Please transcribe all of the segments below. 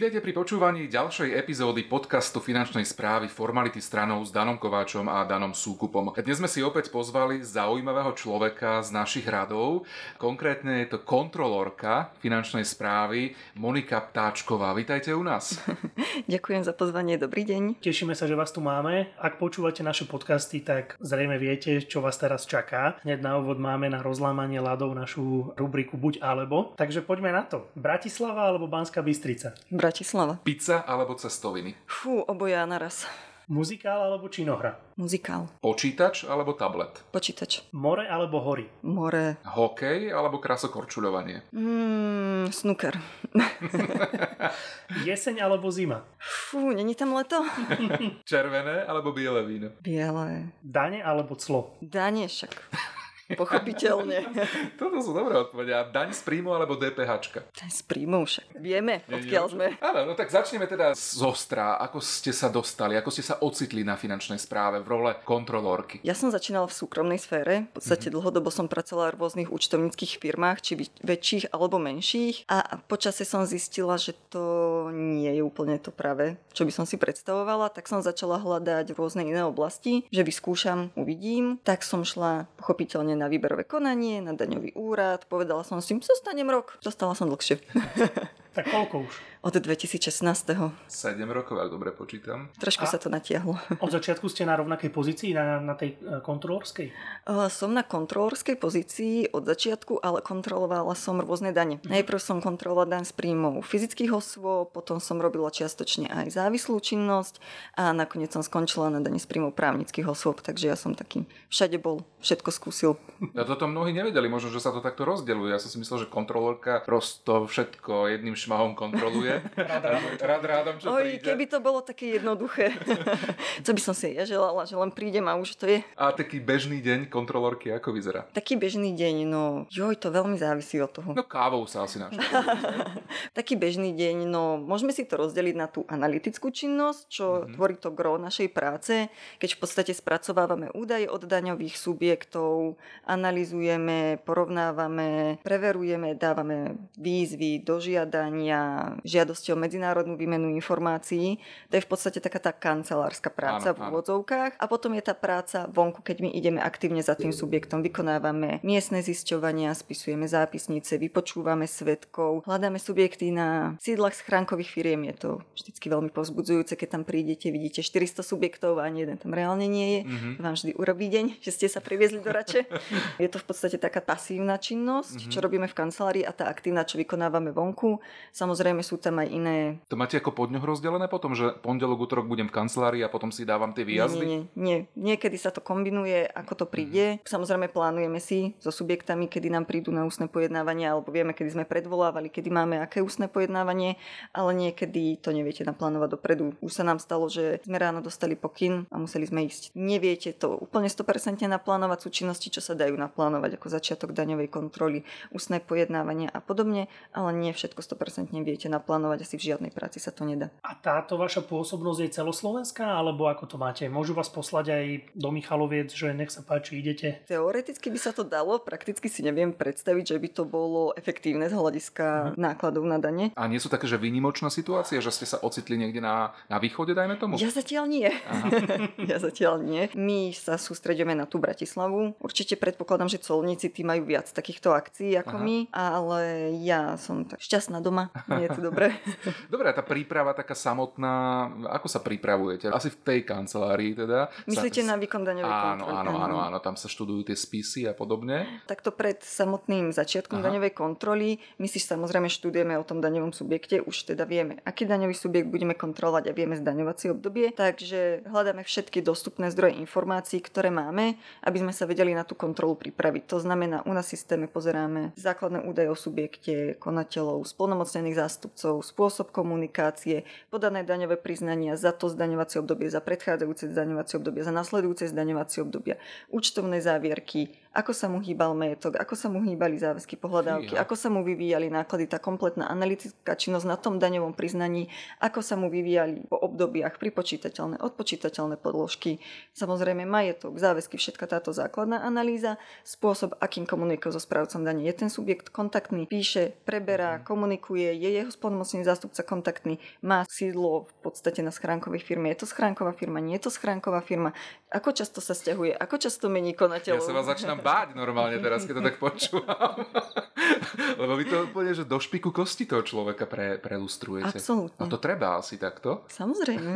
Vítajte pri počúvaní ďalšej epizódy podcastu finančnej správy Formality stranou s Danom Kováčom a Danom Súkupom. Dnes sme si opäť pozvali zaujímavého človeka z našich radov. Konkrétne je to kontrolórka finančnej správy Monika Ptáčková. Vítajte u nás. Ďakujem za pozvanie, dobrý deň. Tešíme sa, že vás tu máme. Ak počúvate naše podcasty, tak zrejme viete, čo vás teraz čaká. Hneď na úvod máme na rozlámanie ľadov našu rubriku Buď alebo. Takže poďme na to. Bratislava alebo Banská Bystrica? Bratislava. Pizza alebo cestoviny? Fú, oboja naraz. Muzikál alebo činohra? Muzikál. Počítač alebo tablet? Počítač. More alebo hory? More. Hokej alebo krasokorčuľovanie? Mm, snooker. Jeseň alebo zima? Fú, není tam leto? Červené alebo biele víno? Biele. Dane alebo clo? Dane však. Pochopiteľne. Toto sú dobré odpovede. A daň z príjmu alebo DPH? Daň z príjmu však. Vieme, odkiaľ sme. Áno, no tak začneme teda z ostra. Ako ste sa dostali, ako ste sa ocitli na finančnej správe v role kontrolórky? Ja som začínala v súkromnej sfére. V podstate mm-hmm. dlhodobo som pracovala v rôznych účtovníckých firmách, či väčších alebo menších. A počasie som zistila, že to nie je úplne to práve, čo by som si predstavovala. Tak som začala hľadať rôzne iné oblasti, že vyskúšam, uvidím. Tak som šla pochopiteľne na výberové konanie, na daňový úrad. Povedala som si, zostanem rok. Zostala som dlhšie. Tak koľko už? Od 2016. 7 rokov, ak dobre počítam. Trošku a sa to natiahlo. Od začiatku ste na rovnakej pozícii, na, na tej e, kontrolórskej? Som na kontrolórskej pozícii od začiatku, ale kontrolovala som rôzne dane. Mm. Najprv som kontrolovala daň z príjmov fyzických osôb, potom som robila čiastočne aj závislú činnosť a nakoniec som skončila na daň z príjmov právnických osôb, takže ja som taký všade bol, všetko skúsil. Ja toto mnohí nevedeli, možno, že sa to takto rozdeluje. Ja som si myslel, že kontrolórka prosto všetko jedným šmahom kontroluje. Rád, rád, rád rádom, čo Oj, príde. keby to bolo také jednoduché. Co by som si ja želala, že len prídem a už to je. A taký bežný deň kontrolórky ako vyzerá? Taký bežný deň, no joj, to veľmi závisí od toho. No kávou sa asi našlo. taký bežný deň, no môžeme si to rozdeliť na tú analytickú činnosť, čo mm-hmm. tvorí to gro našej práce, keď v podstate spracovávame údaje od daňových subjektov, analizujeme, porovnávame, preverujeme, dávame výzvy, dožiadania, podania žiadosti o medzinárodnú výmenu informácií. To je v podstate taká tá kancelárska práca áno, v úvodzovkách. A potom je tá práca vonku, keď my ideme aktívne za tým subjektom, vykonávame miestne zisťovania, spisujeme zápisnice, vypočúvame svetkov, hľadáme subjekty na sídlach schránkových firiem. Je to vždycky veľmi povzbudzujúce, keď tam prídete, vidíte 400 subjektov a ani jeden tam reálne nie je. Mm-hmm. Vám vždy urobí deň, že ste sa priviezli do rače. je to v podstate taká pasívna činnosť, mm-hmm. čo robíme v kancelárii a tá aktívna, čo vykonávame vonku. Samozrejme sú tam aj iné... To máte ako podňoch rozdelené potom, že pondelok, útorok budem v kancelárii a potom si dávam tie výjazdy? Nie, nie, nie. Niekedy sa to kombinuje, ako to príde. Mm. Samozrejme plánujeme si so subjektami, kedy nám prídu na ústne pojednávanie, alebo vieme, kedy sme predvolávali, kedy máme aké ústne pojednávanie, ale niekedy to neviete naplánovať dopredu. Už sa nám stalo, že sme ráno dostali pokyn a museli sme ísť. Neviete to úplne 100% naplánovať sú činnosti, čo sa dajú naplánovať ako začiatok daňovej kontroly, ústne pojednávanie a podobne, ale nie všetko 100% 100% viete naplánovať, asi v žiadnej práci sa to nedá. A táto vaša pôsobnosť je celoslovenská, alebo ako to máte? Môžu vás poslať aj do Michaloviec, že nech sa páči, idete? Teoreticky by sa to dalo, prakticky si neviem predstaviť, že by to bolo efektívne z hľadiska uh-huh. nákladov na dane. A nie sú také, že výnimočná situácia, že ste sa ocitli niekde na, na východe, dajme tomu? Ja zatiaľ nie. ja zatiaľ nie. My sa sústredíme na tú Bratislavu. Určite predpokladám, že colníci tí majú viac takýchto akcií ako Aha. my, ale ja som tak šťastná doma doma. Nie je to dobré. Dobre, a tá príprava taká samotná, ako sa pripravujete? Asi v tej kancelárii teda. Myslíte sa, na výkon daňovej áno, kontroly? Áno, áno, áno, tam sa študujú tie spisy a podobne. Takto pred samotným začiatkom Aha. daňovej kontroly my si samozrejme študujeme o tom daňovom subjekte, už teda vieme, aký daňový subjekt budeme kontrolovať a vieme zdaňovacie obdobie, takže hľadáme všetky dostupné zdroje informácií, ktoré máme, aby sme sa vedeli na tú kontrolu pripraviť. To znamená, u nás systéme pozeráme základné údaje o subjekte, konateľov, splnomocnených zástupcov, zamestnancov, spôsob komunikácie, podané daňové priznania za to zdaňovacie obdobie, za predchádzajúce zdaňovacie obdobie, za nasledujúce zdaňovacie obdobia, účtovné závierky, ako sa mu hýbal majetok, ako sa mu hýbali záväzky pohľadávky, ako sa mu vyvíjali náklady, tá kompletná analytická činnosť na tom daňovom priznaní, ako sa mu vyvíjali po obdobiach pripočítateľné, odpočítateľné podložky, samozrejme majetok, záväzky, všetka táto základná analýza, spôsob, akým komunikuje so správcom dane. Je ten subjekt kontaktný, píše, preberá, mhm. komunikuje, je jeho splnomocný zástupca kontaktný, má sídlo v podstate na schránkovej firme. Je to schránková firma, nie je to schránková firma. Ako často sa stiahuje, ako často mení konateľov. Ja sa vás začínam báť normálne teraz, keď to tak počúvam. Lebo vy to úplne, že do špiku kosti toho človeka pre, prelustrujete. Absolútne. A to treba asi takto? Samozrejme.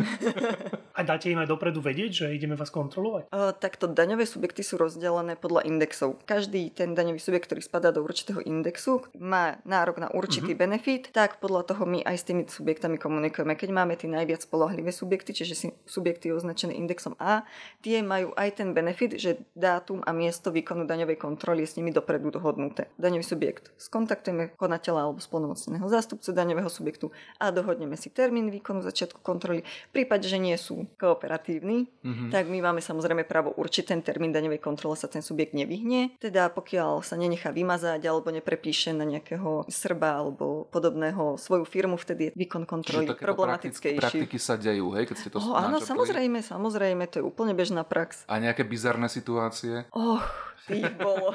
A dáte im aj dopredu vedieť, že ideme vás kontrolovať? Uh, takto daňové subjekty sú rozdelené podľa indexov. Každý ten daňový subjekt, ktorý spadá do určitého indexu, má nárok na určitý uh-huh. benefit, tak podľa toho my aj s tými subjektami komunikujeme. Keď máme tie najviac spolahlivé subjekty, čiže subjekty označené indexom A, tie majú aj ten benefit, že dátum a miesto výkonu výkonu daňovej kontroly je s nimi dopredu dohodnuté. Daňový subjekt skontaktujeme konateľa alebo splnomocneného zástupcu daňového subjektu a dohodneme si termín výkonu začiatku kontroly. V prípade, že nie sú kooperatívni, mm-hmm. tak my máme samozrejme právo určiť ten termín daňovej kontroly sa ten subjekt nevyhne. Teda pokiaľ sa nenechá vymazať alebo neprepíše na nejakého Srba alebo podobného svoju firmu, vtedy je výkon kontroly problematickejší. Praktiky sa dejú, hej, keď ste to oh, Áno, samozrejme, samozrejme, to je úplne bežná prax. A nejaké bizarné situácie? Och, tých bolo.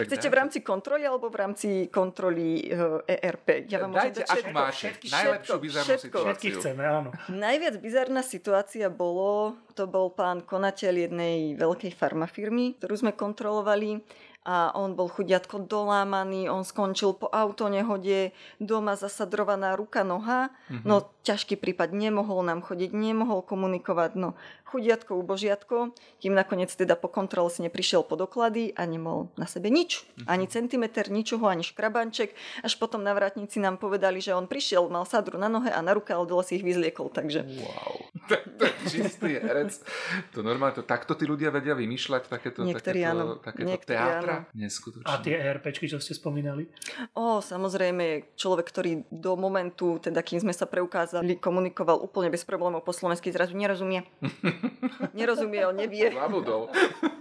Chcete v rámci kontroly alebo v rámci kontroly ERP? Eh, e ja vám Dajte, ako máte. Najlepšiu bizarnú všetko, situáciu. Všetky chceme, áno. Najviac bizarná situácia bolo, to bol pán konateľ jednej veľkej farmafirmy, ktorú sme kontrolovali a on bol chudiatko dolámaný, on skončil po autonehode, doma zasadrovaná ruka, noha, mm-hmm. no ťažký prípad, nemohol nám chodiť, nemohol komunikovať, no chudiatko, ubožiatko, kým nakoniec teda po kontrole si neprišiel po doklady a nemal na sebe nič, mm-hmm. ani centimeter, ničoho, ani škrabanček, až potom navratníci nám povedali, že on prišiel, mal sadru na nohe a na ruke, ale dole si ich vyzliekol, takže... Wow, to je čistý herec. To normálne, to, takto tí ľudia vedia vymýšľať takéto, Niektorí takéto, takéto Niektorí Neskutočne. A tie ERPčky, čo ste spomínali? O, samozrejme, človek, ktorý do momentu, teda kým sme sa preukázali, komunikoval úplne bez problémov po slovensky, zrazu nerozumie. nerozumie, on nevie. Zabudol.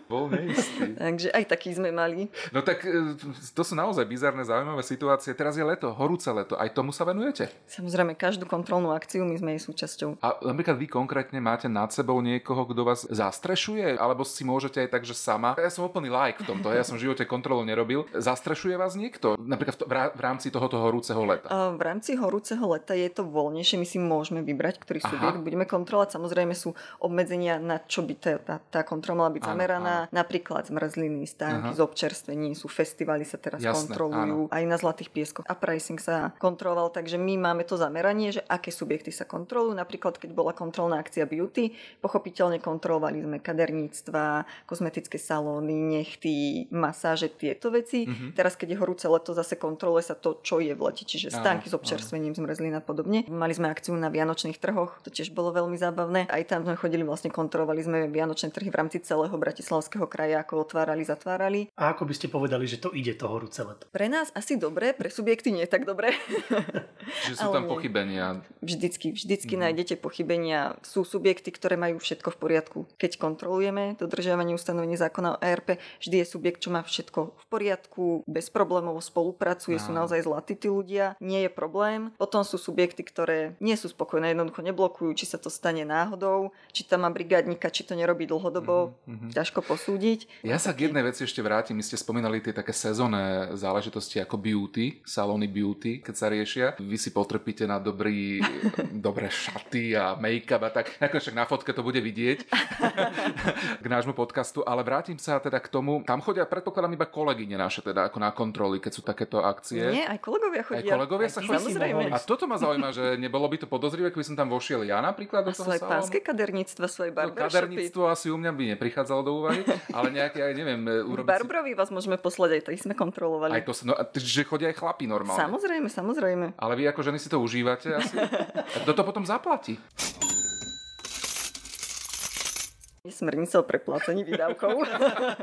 Bol neistý. Takže aj taký sme mali. No tak e, to sú naozaj bizarné, zaujímavé situácie. Teraz je leto, horúce leto. Aj tomu sa venujete? Samozrejme, každú kontrolnú akciu my sme jej súčasťou. A napríklad vy konkrétne máte nad sebou niekoho, kto vás zastrešuje? Alebo si môžete aj tak, že sama? Ja som úplný like v tomto. Ja som živote kontrolu nerobil. Zastrešuje vás niekto? Napríklad v rámci tohoto horúceho leta? V rámci horúceho leta je to voľnejšie. My si môžeme vybrať, ktorý subjekt budeme kontrolovať. Samozrejme sú obmedzenia, na čo by tá, tá, tá kontrola mala byť zameraná napríklad zmrzliny, stánky z občerstvení, sú festivaly sa teraz Jasné, kontrolujú, áno. aj na Zlatých pieskoch a pricing sa kontroloval, takže my máme to zameranie, že aké subjekty sa kontrolujú. Napríklad, keď bola kontrolná akcia beauty, pochopiteľne kontrolovali sme kaderníctva, kozmetické salóny, nechty, masáže, tieto veci. Mm-hmm. Teraz, keď je horúce leto, zase kontroluje sa to, čo je v lete, čiže stánky áno, s občerstvením, zmrzlín a podobne. Mali sme akciu na Vianočných trhoch, to tiež bolo veľmi zábavné. Aj tam sme chodili, vlastne kontrolovali sme Vianočné trhy v rámci celého Bratislavského kraja, ako otvárali, zatvárali. A ako by ste povedali, že to ide to horúce leto? Pre nás asi dobre, pre subjekty nie tak dobre. že sú tam pochybenia. Vždycky, vždycky mm. nájdete pochybenia. Sú subjekty, ktoré majú všetko v poriadku. Keď kontrolujeme dodržiavanie ustanovení zákona o ERP, vždy je subjekt, čo má všetko v poriadku, bez problémov spolupracuje, no. sú naozaj zlatí tí ľudia, nie je problém. Potom sú subjekty, ktoré nie sú spokojné, jednoducho neblokujú, či sa to stane náhodou, či tam má brigádnika, či to nerobí dlhodobo. Mm-hmm. Ťažko posúdiť. Ja sa k jednej veci ešte vrátim. My ste spomínali tie také sezónne záležitosti ako beauty, salóny beauty, keď sa riešia. Vy si potrpíte na dobrý, dobré šaty a make-up a tak. Ako však na fotke to bude vidieť k nášmu podcastu, ale vrátim sa teda k tomu. Tam chodia, predpokladám, iba kolegyne naše teda ako na kontroly, keď sú takéto akcie. Nie, aj kolegovia chodia. Aj kolegovia sa chodia. A toto ma zaujíma, že nebolo by to podozrivé, keby som tam vošiel ja napríklad do toho svoje pánske kaderníctva, svoje barbershopy. No, kaderníctvo asi u mňa by neprichádzalo do úvahy, ale nejaké, aj neviem, e, urobiť... Barbrovi vás môžeme poslať, aj to sme kontrolovali. Aj to, no, že chodia aj chlapi normálne. Samozrejme, samozrejme. Ale vy ako ženy si to užívate asi. Kto to potom zaplatí? Smernica o preplácení výdavkov.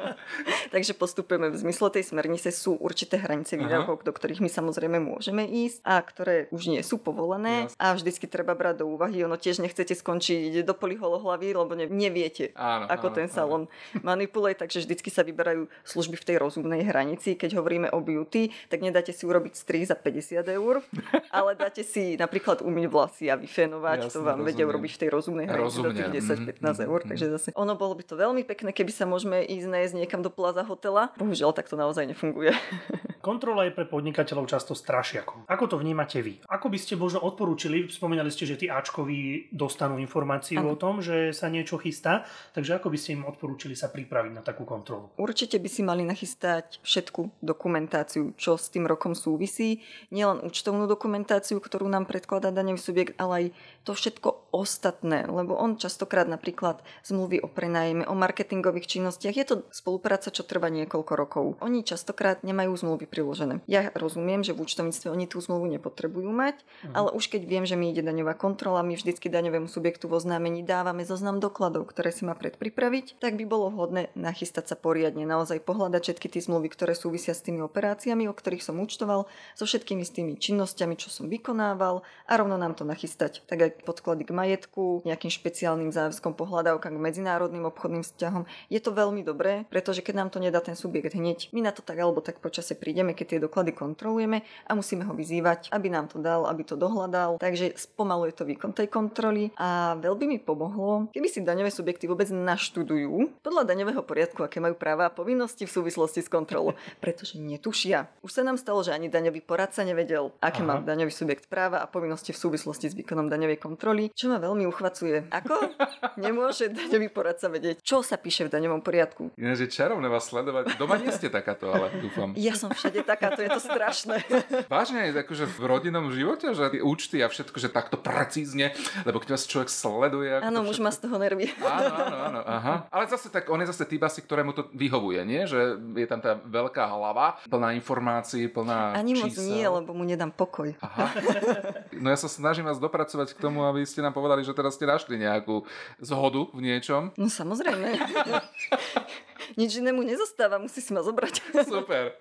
Takže postupujeme v zmysle tej smernice sú určité hranice výdavkov, do ktorých my samozrejme môžeme ísť a ktoré už nie sú povolené Jasne. a vždycky treba brať do úvahy. Ono tiež nechcete skončiť do hlavy, lebo ne, neviete, áno, ako áno, ten salon áno. manipuluje, takže vždycky sa vyberajú služby v tej rozumnej hranici. Keď hovoríme o beauty, tak nedáte si urobiť strih za 50 eur, ale dáte si napríklad umyť vlasy a vyfenovať, Jasne, to vám rozumiem. vedia urobiť v tej rozumnej hranici Rozumne. do tých 10-15 mm-hmm. eur, takže zase ono bolo by to veľmi pekné, keby sa môžeme ísť nájsť niekam do plaza hotela. Bohužiaľ, tak to naozaj nefunguje. Kontrola je pre podnikateľov často strašiakom. Ako to vnímate vy? Ako by ste možno odporúčili, spomínali ste, že tí Ačkoví dostanú informáciu ano. o tom, že sa niečo chystá, takže ako by ste im odporúčili sa pripraviť na takú kontrolu? Určite by si mali nachystať všetku dokumentáciu, čo s tým rokom súvisí. Nielen účtovnú dokumentáciu, ktorú nám predkladá daňový subjekt, ale aj to všetko ostatné, lebo on častokrát napríklad zmluvy o prenájme, o marketingových činnostiach, je to spolupráca, čo trvá niekoľko rokov. Oni častokrát nemajú zmluvy priložené. Ja rozumiem, že v účtovníctve oni tú zmluvu nepotrebujú mať, uh-huh. ale už keď viem, že mi ide daňová kontrola, my vždycky daňovému subjektu vo oznámení dávame zoznam dokladov, ktoré si má predpripraviť, tak by bolo vhodné nachystať sa poriadne, naozaj pohľadať všetky tie zmluvy, ktoré súvisia s tými operáciami, o ktorých som účtoval, so všetkými s tými činnosťami, čo som vykonával a rovno nám to nachystať. Tak aj podklady k majetku, nejakým špeciálnym záväzkom pohľadávkam k medzinárodným obchodným vzťahom. Je to veľmi dobré, pretože keď nám to nedá ten subjekt hneď, my na to tak alebo tak počase príde ideme, keď tie doklady kontrolujeme a musíme ho vyzývať, aby nám to dal, aby to dohľadal. Takže spomaluje to výkon tej kontroly a veľmi mi pomohlo, keby si daňové subjekty vôbec naštudujú podľa daňového poriadku, aké majú práva a povinnosti v súvislosti s kontrolou, pretože netušia. Už sa nám stalo, že ani daňový poradca nevedel, aké Aha. má daňový subjekt práva a povinnosti v súvislosti s výkonom daňovej kontroly, čo ma veľmi uchvacuje. Ako nemôže daňový poradca vedieť, čo sa píše v daňovom poriadku? Ináč je čarovné vás sledovať. Doma nie ste takáto, ale dúfam. Ja som všade takáto, je to strašné. Vážne aj akože v rodinnom živote, že tie účty a všetko, že takto precízne, lebo keď vás človek sleduje. Áno, už má z toho nervy. Áno, áno, áno, aha. Ale zase tak, on je zase typ asi, ktorému to vyhovuje, nie? Že je tam tá veľká hlava, plná informácií, plná Ani čísel. moc nie, lebo mu nedám pokoj. Aha. No ja sa snažím vás dopracovať k tomu, aby ste nám povedali, že teraz ste našli nejakú zhodu v niečom. No samozrejme. Nič inému nezostáva, musí si ma zobrať. Super.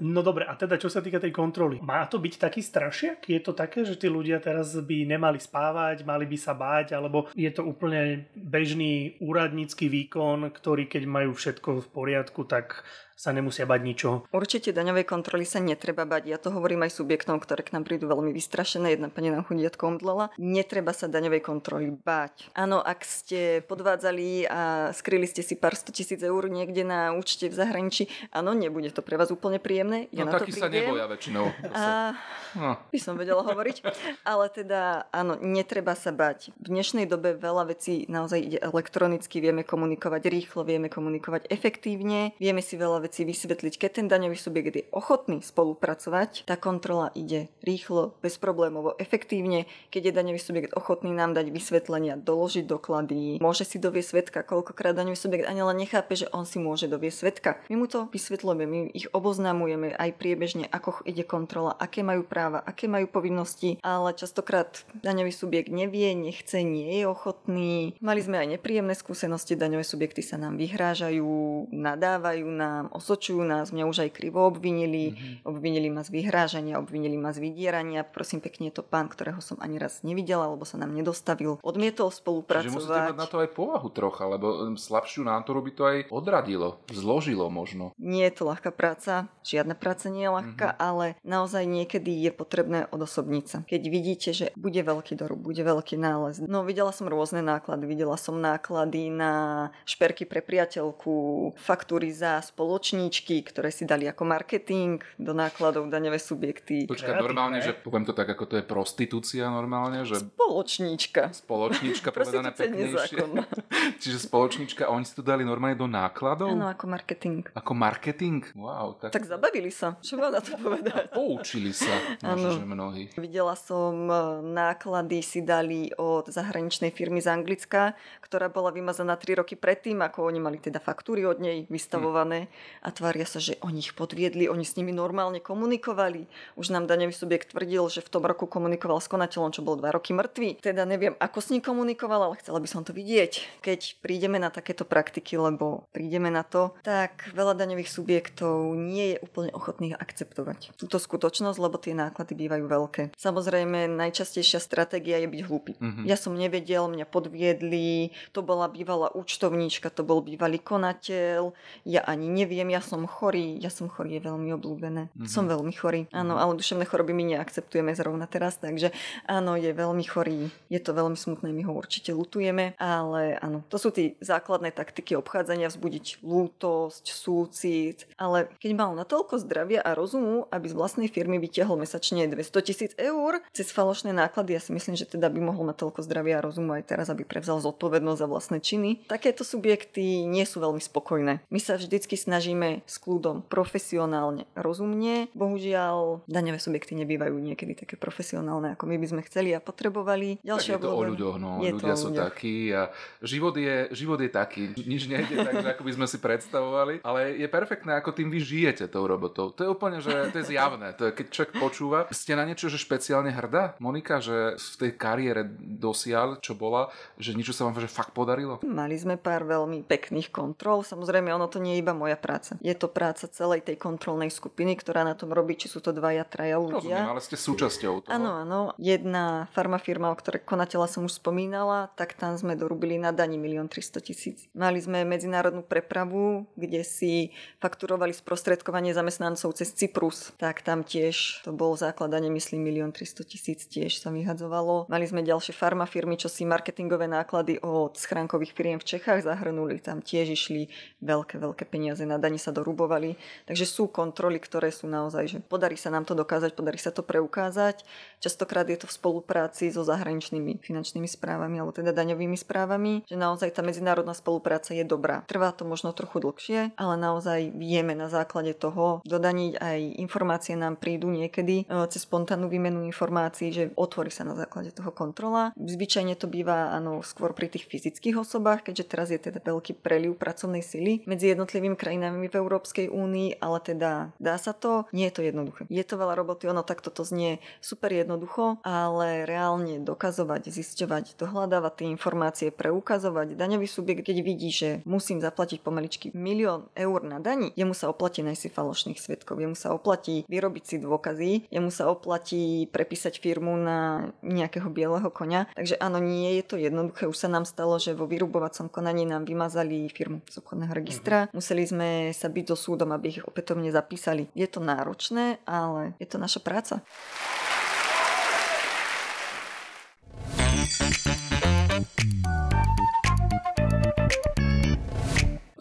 No dobre, a teda čo sa týka tej kontroly, má to byť taký strašiak? Je to také, že tí ľudia teraz by nemali spávať, mali by sa báť, alebo je to úplne bežný úradnícky výkon, ktorý keď majú všetko v poriadku, tak sa nemusia bať ničoho. Určite daňovej kontroly sa netreba bať. Ja to hovorím aj subjektom, ktoré k nám prídu veľmi vystrašené. Jedna pani nám chudiatko omdlela. Netreba sa daňovej kontroly bať. Áno, ak ste podvádzali a skryli ste si pár sto tisíc eur niekde na účte v zahraničí, áno, nebude to pre vás úplne príjemné. Ja no na takí to sa neboja väčšinou. A, no. By som vedela hovoriť. Ale teda, áno, netreba sa bať. V dnešnej dobe veľa vecí naozaj ide elektronicky, vieme komunikovať rýchlo, vieme komunikovať efektívne, vieme si veľa veci vysvetliť. Keď ten daňový subjekt je ochotný spolupracovať, tá kontrola ide rýchlo, bezproblémovo, efektívne. Keď je daňový subjekt ochotný nám dať vysvetlenia, doložiť doklady, môže si dovieť svetka, koľkokrát daňový subjekt ani len nechápe, že on si môže dovieť svetka. My mu to vysvetľujeme, my ich oboznamujeme aj priebežne, ako ide kontrola, aké majú práva, aké majú povinnosti, ale častokrát daňový subjekt nevie, nechce, nie je ochotný. Mali sme aj nepríjemné skúsenosti, daňové subjekty sa nám vyhrážajú, nadávajú nám, osočujú nás, mňa už aj krivo obvinili, mm-hmm. obvinili ma z vyhrážania, obvinili ma z vydierania, prosím pekne, je to pán, ktorého som ani raz nevidela, alebo sa nám nedostavil, odmietol spolupracovať. Čiže musíte mať na to aj povahu trocha, lebo um, slabšiu nátoru by to aj odradilo, zložilo možno. Nie je to ľahká práca, žiadna práca nie je ľahká, mm-hmm. ale naozaj niekedy je potrebné odosobniť sa. Keď vidíte, že bude veľký dorub, bude veľký nález. No videla som rôzne náklady, videla som náklady na šperky pre priateľku, faktúry za spoločnosť spoločníčky, ktoré si dali ako marketing do nákladov daňové subjekty. Počkaj, normálne, že poviem to tak, ako to je prostitúcia normálne, že... Spoločníčka. Spoločníčka, povedané peknejšie. Čiže spoločníčka, oni si to dali normálne do nákladov? Áno, ako marketing. Ako marketing? Wow. Tak, tak zabavili sa. Čo mám na to povedať? A poučili sa, možno, že mnohí. Videla som e, náklady si dali od zahraničnej firmy z Anglicka, ktorá bola vymazaná 3 roky predtým, ako oni mali teda faktúry od nej vystavované. A tvária sa, že oni ich podviedli, oni s nimi normálne komunikovali. Už nám daňový subjekt tvrdil, že v tom roku komunikoval s konateľom, čo bol dva roky mŕtvy. Teda neviem, ako s ním komunikoval, ale chcela by som to vidieť. Keď prídeme na takéto praktiky, lebo prídeme na to, tak veľa daňových subjektov nie je úplne ochotných akceptovať túto skutočnosť, lebo tie náklady bývajú veľké. Samozrejme, najčastejšia stratégia je byť hlúpy. Mm-hmm. Ja som nevedel, mňa podviedli, to bola bývalá účtovníčka, to bol bývalý konateľ, ja ani neviem, ja som chorý, ja som chorý, je veľmi obľúbené. Mm-hmm. Som veľmi chorý, áno, ale duševné choroby my neakceptujeme zrovna teraz, takže áno, je veľmi chorý, je to veľmi smutné, my ho určite lutujeme, ale áno, to sú tie základné taktiky obchádzania, vzbudiť lútosť, súcit, ale keď mal natoľko zdravia a rozumu, aby z vlastnej firmy vytiahol mesačne 200 tisíc eur cez falošné náklady, ja si myslím, že teda by mohol mať toľko zdravia a rozumu aj teraz, aby prevzal zodpovednosť za vlastné činy. Takéto subjekty nie sú veľmi spokojné. My sa vždycky snažíme s kľudom profesionálne, rozumne. Bohužiaľ, daňové subjekty nebývajú niekedy také profesionálne, ako my by sme chceli a potrebovali. Ďalšie tak je to o ľuďoch, no. Je ľudia sú takí a život je, život je taký. Nič nejde tak, ako by sme si predstavovali, ale je perfektné, ako tým vy žijete tou robotou. To je úplne, že to je zjavné. To je, keď človek počúva, ste na niečo, že špeciálne hrdá, Monika, že v tej kariére dosiaľ, čo bola, že niečo sa vám že fakt podarilo? Mali sme pár veľmi pekných kontrol. Samozrejme, ono to nie je iba moja práca. Je to práca celej tej kontrolnej skupiny, ktorá na tom robí, či sú to dvaja, traja ľudia. Rozumiem, ale ste súčasťou toho. Áno, áno. Jedna farmafirma, o ktorej konateľa som už spomínala, tak tam sme dorubili na daní 1 300 tisíc. Mali sme medzinárodnú prepravu, kde si fakturovali sprostredkovanie zamestnancov cez Cyprus. Tak tam tiež to bol základanie, myslím, 1 300 tisíc tiež sa vyhadzovalo. Mali sme ďalšie farmafirmy, čo si marketingové náklady od schránkových firiem v Čechách zahrnuli. Tam tiež išli veľké, veľké peniaze na dani sa dorubovali. Takže sú kontroly, ktoré sú naozaj, že podarí sa nám to dokázať, podarí sa to preukázať. Častokrát je to v spolupráci so zahraničnými finančnými správami alebo teda daňovými správami, že naozaj tá medzinárodná spolupráca je dobrá. Trvá to možno trochu dlhšie, ale naozaj vieme na základe toho dodaniť aj informácie nám prídu niekedy e, cez spontánnu výmenu informácií, že otvorí sa na základe toho kontrola. Zvyčajne to býva áno, skôr pri tých fyzických osobách, keďže teraz je teda veľký preliv pracovnej sily medzi jednotlivými krajinami v Európskej únii, ale teda dá sa to, nie je to jednoduché. Je to veľa roboty, ono takto to znie super jednoducho, ale reálne dokazovať, zisťovať, dohľadávať tie informácie, preukazovať. Daňový subjekt, keď vidí, že musím zaplatiť pomaličky milión eur na dani, jemu sa oplatí nájsť si falošných svetkov, jemu sa oplatí vyrobiť si dôkazy, jemu sa oplatí prepísať firmu na nejakého bieleho konia. Takže áno, nie je to jednoduché. Už sa nám stalo, že vo vyrubovacom konaní nám vymazali firmu z obchodného registra. Mm-hmm. Museli sme sa byť so súdom, aby ich opätovne zapísali. Je to náročné, ale je to naša práca.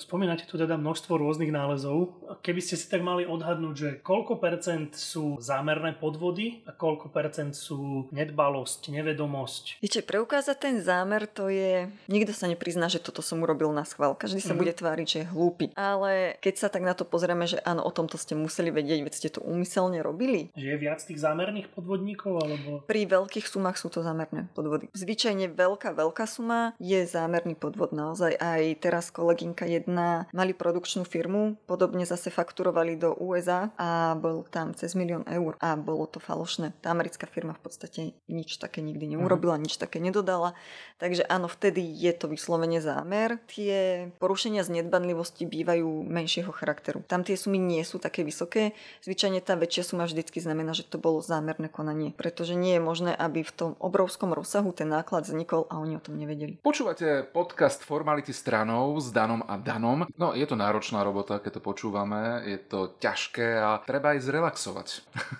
Spomínate tu teda množstvo rôznych nálezov. Keby ste si tak mali odhadnúť, že koľko percent sú zámerné podvody a koľko percent sú nedbalosť, nevedomosť? Viete, preukázať ten zámer to je... Nikto sa neprizná, že toto som urobil na schvál. Každý sa mm-hmm. bude tváriť, že je hlúpy. Ale keď sa tak na to pozrieme, že áno, o tomto ste museli vedieť, veď ste to úmyselne robili. Že je viac tých zámerných podvodníkov? Alebo... Pri veľkých sumách sú to zámerné podvody. Zvyčajne veľká, veľká suma je zámerný podvod naozaj. Aj teraz kolegynka jedna na, mali produkčnú firmu, podobne zase fakturovali do USA a bol tam cez milión eur a bolo to falošné. Tá americká firma v podstate nič také nikdy neurobila, mm-hmm. nič také nedodala. Takže áno, vtedy je to vyslovene zámer. Tie porušenia z nedbanlivosti bývajú menšieho charakteru. Tam tie sumy nie sú také vysoké. Zvyčajne tá väčšia suma vždycky znamená, že to bolo zámerné konanie, pretože nie je možné, aby v tom obrovskom rozsahu ten náklad vznikol a oni o tom nevedeli. Počúvate podcast Formality stranou s Danom a Danom filmom. No, je to náročná robota, keď to počúvame, je to ťažké a treba aj zrelaxovať.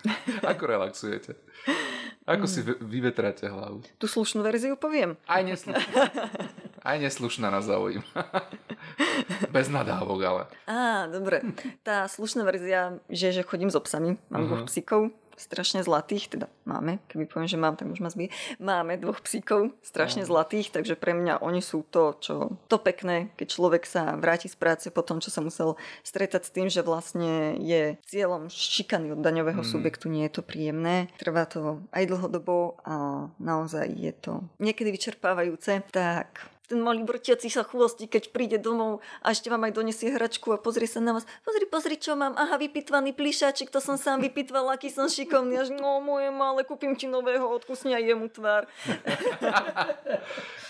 Ako relaxujete? Ako si vyvetráte hlavu? Tu slušnú verziu poviem. Aj neslušná. Aj neslušná na zaujíma. Bez nadávok, ale. Á, dobre. Tá slušná verzia, že, že chodím s obsami. Mám uh-huh. dvoch psíkov strašne zlatých, teda máme, keby poviem, že mám, tak už ma zbije. Máme dvoch psíkov, strašne no. zlatých, takže pre mňa oni sú to, čo to pekné, keď človek sa vráti z práce po tom, čo sa musel stretať s tým, že vlastne je cieľom šikany od daňového mm. subjektu, nie je to príjemné. Trvá to aj dlhodobo a naozaj je to niekedy vyčerpávajúce, tak ten malý vrtiaci sa chvostík, keď príde domov a ešte vám aj donesie hračku a pozrie sa na vás. Pozri, pozri, čo mám. Aha, vypitvaný plišáčik, to som sám vypitval, aký som šikovný. Až, no moje malé, kúpim ti nového, odkusni aj jemu tvár.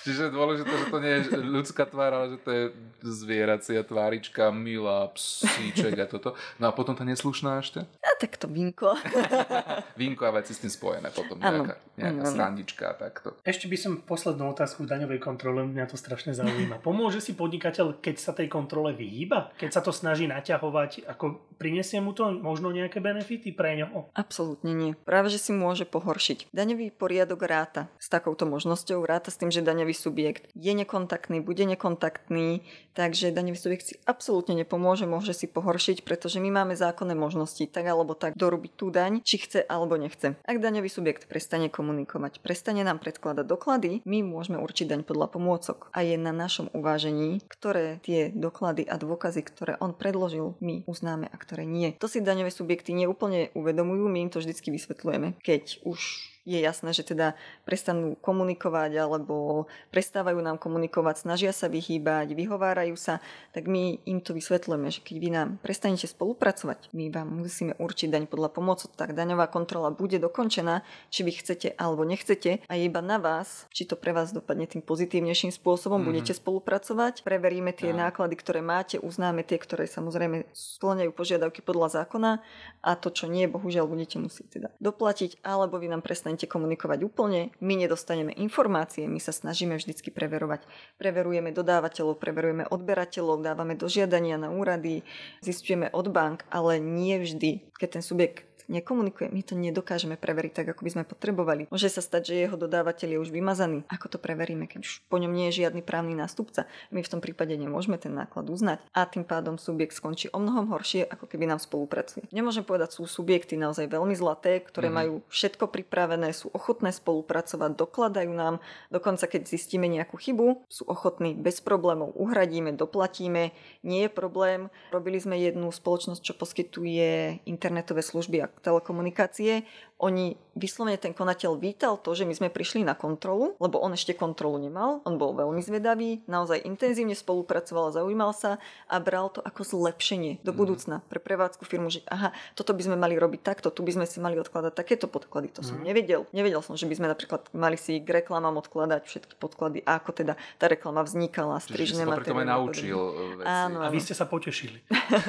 Čiže dôležité, že to nie je ľudská tvár, ale že to je zvieracia tvárička, milá, psíček a toto. No a potom tá neslušná ešte? A tak to vinko. vinko a veci s tým spojené potom, nejaká, nejaká ano. srandička a takto. Ešte by som poslednú otázku daňovej kontrole, mňa to strašne zaujíma. Pomôže si podnikateľ, keď sa tej kontrole vyhýba? Keď sa to snaží naťahovať, ako prinesie mu to možno nejaké benefity pre ňoho? Absolútne nie. Práve, že si môže pohoršiť. Daňový poriadok ráta s takouto možnosťou, ráta s tým, že daňový subjekt je nekontaktný, bude nekontaktný, takže daňový subjekt si absolútne nepomôže, môže si pohoršiť, pretože my máme zákonné možnosti tak alebo tak dorobiť tú daň, či chce alebo nechce. Ak daňový subjekt prestane komunikovať, prestane nám predkladať doklady, my môžeme určiť daň podľa pomôcok. A je na našom uvážení, ktoré tie doklady a dôkazy, ktoré on predložil, my uznáme a ktoré nie. To si daňové subjekty neúplne uvedomujú, my im to vždy vysvetľujeme. Keď už je jasné, že teda prestanú komunikovať alebo prestávajú nám komunikovať, snažia sa vyhýbať, vyhovárajú sa, tak my im to vysvetľujeme, že keď vy nám prestanete spolupracovať, my vám musíme určiť daň podľa pomoci, tak daňová kontrola bude dokončená, či vy chcete alebo nechcete a je iba na vás, či to pre vás dopadne tým pozitívnejším spôsobom, mm-hmm. budete spolupracovať, preveríme tie ja. náklady, ktoré máte, uznáme tie, ktoré samozrejme splňajú požiadavky podľa zákona a to, čo nie, bohužiaľ budete musieť teda doplatiť, alebo vy nám prestanete nedostanete komunikovať úplne, my nedostaneme informácie, my sa snažíme vždycky preverovať. Preverujeme dodávateľov, preverujeme odberateľov, dávame dožiadania na úrady, zistujeme od bank, ale nie vždy, keď ten subjekt nekomunikuje, my to nedokážeme preveriť tak, ako by sme potrebovali. Môže sa stať, že jeho dodávateľ je už vymazaný. Ako to preveríme, keď už po ňom nie je žiadny právny nástupca? My v tom prípade nemôžeme ten náklad uznať a tým pádom subjekt skončí o mnohom horšie, ako keby nám spolupracuje. Nemôžem povedať, sú subjekty naozaj veľmi zlaté, ktoré mm-hmm. majú všetko pripravené, sú ochotné spolupracovať, dokladajú nám, dokonca keď zistíme nejakú chybu, sú ochotní bez problémov, uhradíme, doplatíme, nie je problém. Robili sme jednu spoločnosť, čo poskytuje internetové služby telekomunikácie, oni vyslovene ten konateľ vítal to, že my sme prišli na kontrolu, lebo on ešte kontrolu nemal, on bol veľmi zvedavý, naozaj intenzívne spolupracoval, zaujímal sa a bral to ako zlepšenie do mhm. budúcna pre prevádzku firmu, že aha, toto by sme mali robiť takto, tu by sme si mali odkladať takéto podklady, to som mm. nevedel. Nevedel som, že by sme napríklad mali si k reklamám odkladať všetky podklady, ako teda tá reklama vznikala, strižné materiály. naučil e, veci. Áno, áno. A vy ste sa potešili.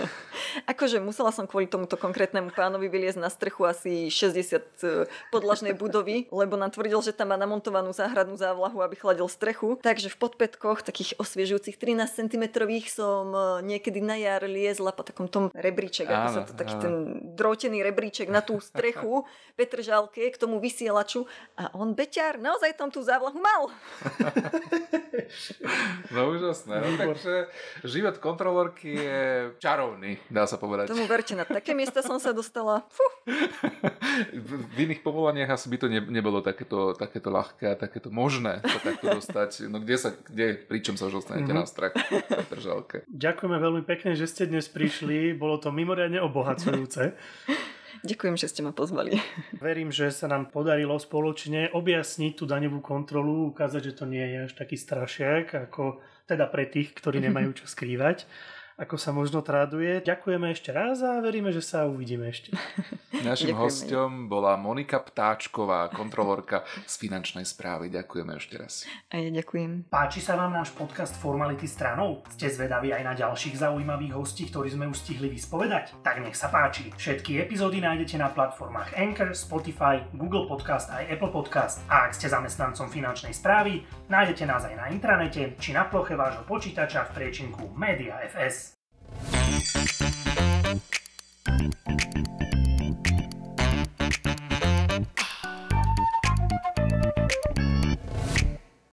akože musela som kvôli tomuto konkrétnemu pánovi vyliezť na strechu asi 60 E, podlažnej budovy, lebo nám tvrdil, že tam má namontovanú záhradnú závlahu, aby chladil strechu. Takže v podpätkoch, takých osviežujúcich 13 cm som e, niekedy na jar liezla po takom tom rebríček, ako sa to taký áno. ten drotený rebríček na tú strechu Petržalke k tomu vysielaču a on beťar naozaj tam tú závlahu mal. no úžasné. No, takže život kontrolorky je čarovný, dá sa povedať. Tomu verte, na také miesta som sa dostala. Fuh. V iných povolaniach asi by to ne, nebolo takéto, takéto ľahké a takéto možné sa takto dostať. No kde sa, kde, pričom sa už dostanete mm-hmm. na strach držalke. Ďakujeme veľmi pekne, že ste dnes prišli. Bolo to mimoriadne obohacujúce. Ďakujem, že ste ma pozvali. Verím, že sa nám podarilo spoločne objasniť tú daňovú kontrolu, ukázať, že to nie je až taký strašiak, ako teda pre tých, ktorí nemajú čo skrývať ako sa možno traduje. Ďakujeme ešte raz a veríme, že sa uvidíme ešte. Našim hostom bola Monika Ptáčková, kontrolorka z finančnej správy. Ďakujeme ešte raz. A ja ďakujem. Páči sa vám náš podcast Formality stranou? Ste zvedaví aj na ďalších zaujímavých hostí, ktorí sme už stihli vyspovedať? Tak nech sa páči. Všetky epizódy nájdete na platformách Anchor, Spotify, Google Podcast aj Apple Podcast. A ak ste zamestnancom finančnej správy, nájdete nás aj na intranete či na ploche vášho počítača v priečinku Media FS. Thank you.